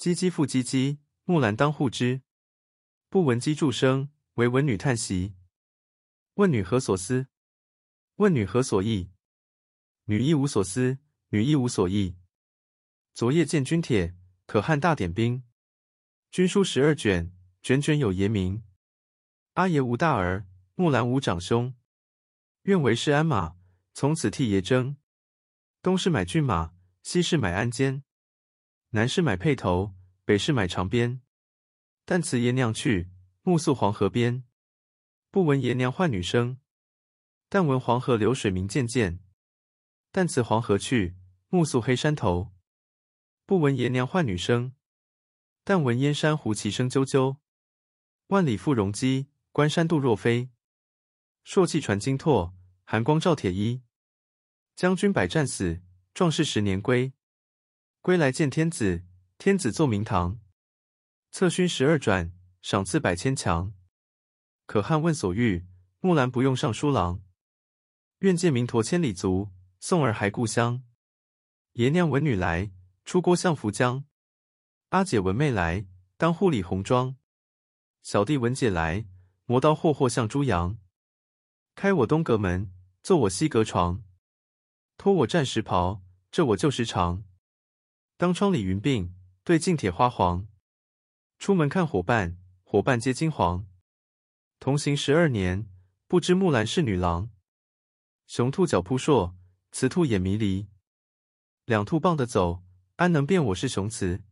唧唧复唧唧，木兰当户织。不闻机杼声，惟闻女叹息。问女何所思？问女何所忆？女亦无所思，女亦无所忆。昨夜见军帖，可汗大点兵。军书十二卷，卷卷有爷名。阿爷无大儿，木兰无长兄。愿为市鞍马，从此替爷征。东市买骏马，西市买鞍鞯。南市买辔头，北市买长鞭。但辞爷娘去，暮宿黄河边。不闻爷娘唤女声，但闻黄河流水鸣溅溅。但辞黄河去，暮宿黑山头。不闻爷娘唤女声。但闻燕山胡骑声啾啾，万里赴戎机，关山度若飞。朔气传金柝，寒光照铁衣。将军百战死，壮士十年归。归来见天子，天子奏明堂。策勋十二转，赏赐百千强。可汗问所欲，木兰不用尚书郎。愿借明驼千里足，送儿还故乡。爷娘闻女来，出郭相扶将。阿姐闻妹来，当户理红妆。小弟闻姐来，磨刀霍霍向猪羊。开我东阁门，坐我西阁床。脱我战时袍，著我旧时裳。当窗理云鬓，对镜铁花黄。出门看伙伴，伙伴皆惊惶。同行十二年，不知木兰是女郎。雄兔脚扑朔，雌兔眼迷离。两兔傍地走，安能辨我是雄雌？